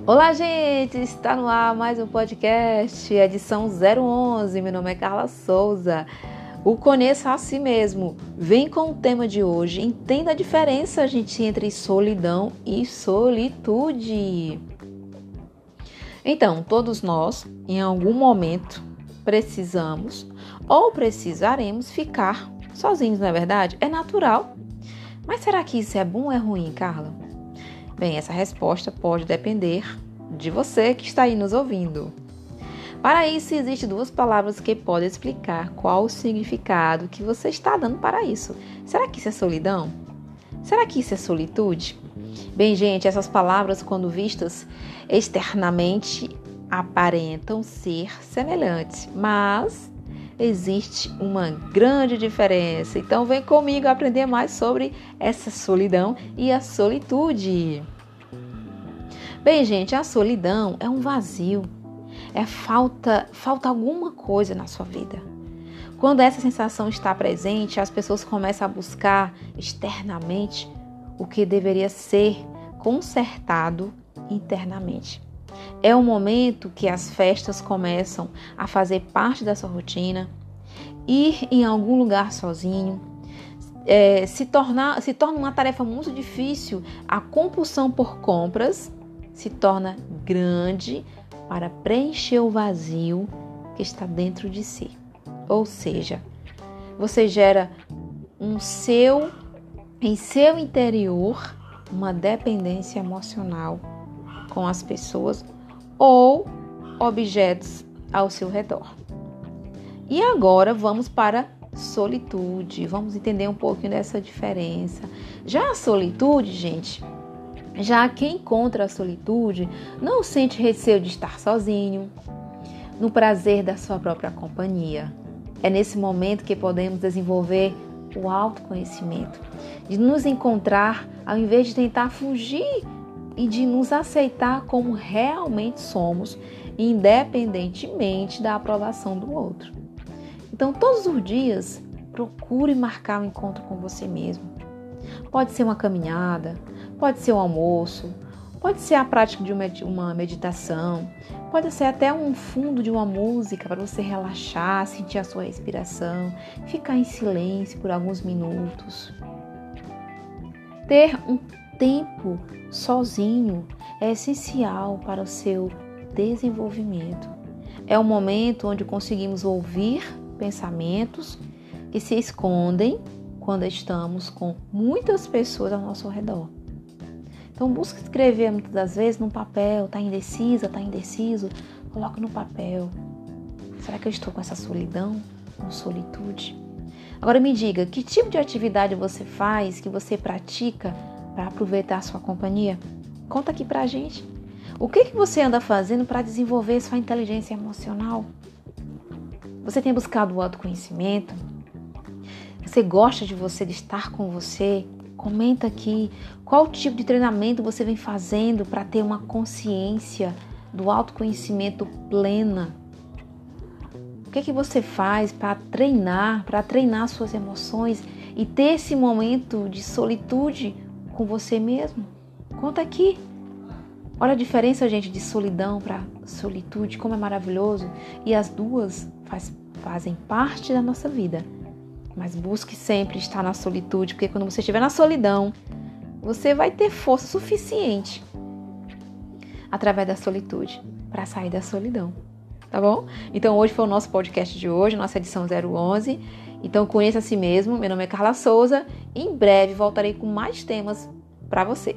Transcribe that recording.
Olá, gente! Está no ar mais um podcast, edição 011. Meu nome é Carla Souza. O Conheça a Si Mesmo. Vem com o tema de hoje. Entenda a diferença, gente, entre solidão e solitude. Então, todos nós, em algum momento, precisamos ou precisaremos ficar sozinhos, não é verdade? É natural. Mas será que isso é bom ou é ruim, Carla? Bem, essa resposta pode depender de você que está aí nos ouvindo. Para isso, existem duas palavras que podem explicar qual o significado que você está dando para isso. Será que isso é solidão? Será que isso é solitude? Bem, gente, essas palavras, quando vistas externamente, aparentam ser semelhantes, mas existe uma grande diferença. Então, vem comigo aprender mais sobre essa solidão e a solitude. Bem, gente, a solidão é um vazio, é falta, falta alguma coisa na sua vida. Quando essa sensação está presente, as pessoas começam a buscar externamente o que deveria ser consertado internamente. É o momento que as festas começam a fazer parte da sua rotina, ir em algum lugar sozinho, é, se, tornar, se torna uma tarefa muito difícil a compulsão por compras se torna grande para preencher o vazio que está dentro de si. Ou seja, você gera um seu em seu interior uma dependência emocional com as pessoas ou objetos ao seu redor. E agora vamos para solitude. Vamos entender um pouquinho dessa diferença. Já a solitude, gente, já quem encontra a solitude não sente receio de estar sozinho, no prazer da sua própria companhia. É nesse momento que podemos desenvolver o autoconhecimento, de nos encontrar ao invés de tentar fugir e de nos aceitar como realmente somos, independentemente da aprovação do outro. Então, todos os dias, procure marcar um encontro com você mesmo. Pode ser uma caminhada, Pode ser um almoço, pode ser a prática de uma meditação, pode ser até um fundo de uma música para você relaxar, sentir a sua respiração, ficar em silêncio por alguns minutos. Ter um tempo sozinho é essencial para o seu desenvolvimento. É um momento onde conseguimos ouvir pensamentos que se escondem quando estamos com muitas pessoas ao nosso redor. Então busca escrever muitas das vezes no papel, tá indecisa, tá indeciso, coloca no papel. Será que eu estou com essa solidão, com solitude? Agora me diga, que tipo de atividade você faz, que você pratica para aproveitar a sua companhia? Conta aqui pra gente. O que, que você anda fazendo para desenvolver sua inteligência emocional? Você tem buscado o autoconhecimento? Você gosta de você, de estar com você? Comenta aqui qual tipo de treinamento você vem fazendo para ter uma consciência do autoconhecimento plena. O que que você faz para treinar, para treinar suas emoções e ter esse momento de solitude com você mesmo? Conta aqui. Olha a diferença, gente, de solidão para solitude, como é maravilhoso. E as duas faz, fazem parte da nossa vida. Mas busque sempre estar na solitude, porque quando você estiver na solidão, você vai ter força suficiente através da solitude para sair da solidão. Tá bom? Então hoje foi o nosso podcast de hoje, nossa edição 011. Então conheça a si mesmo. Meu nome é Carla Souza. Em breve voltarei com mais temas para você.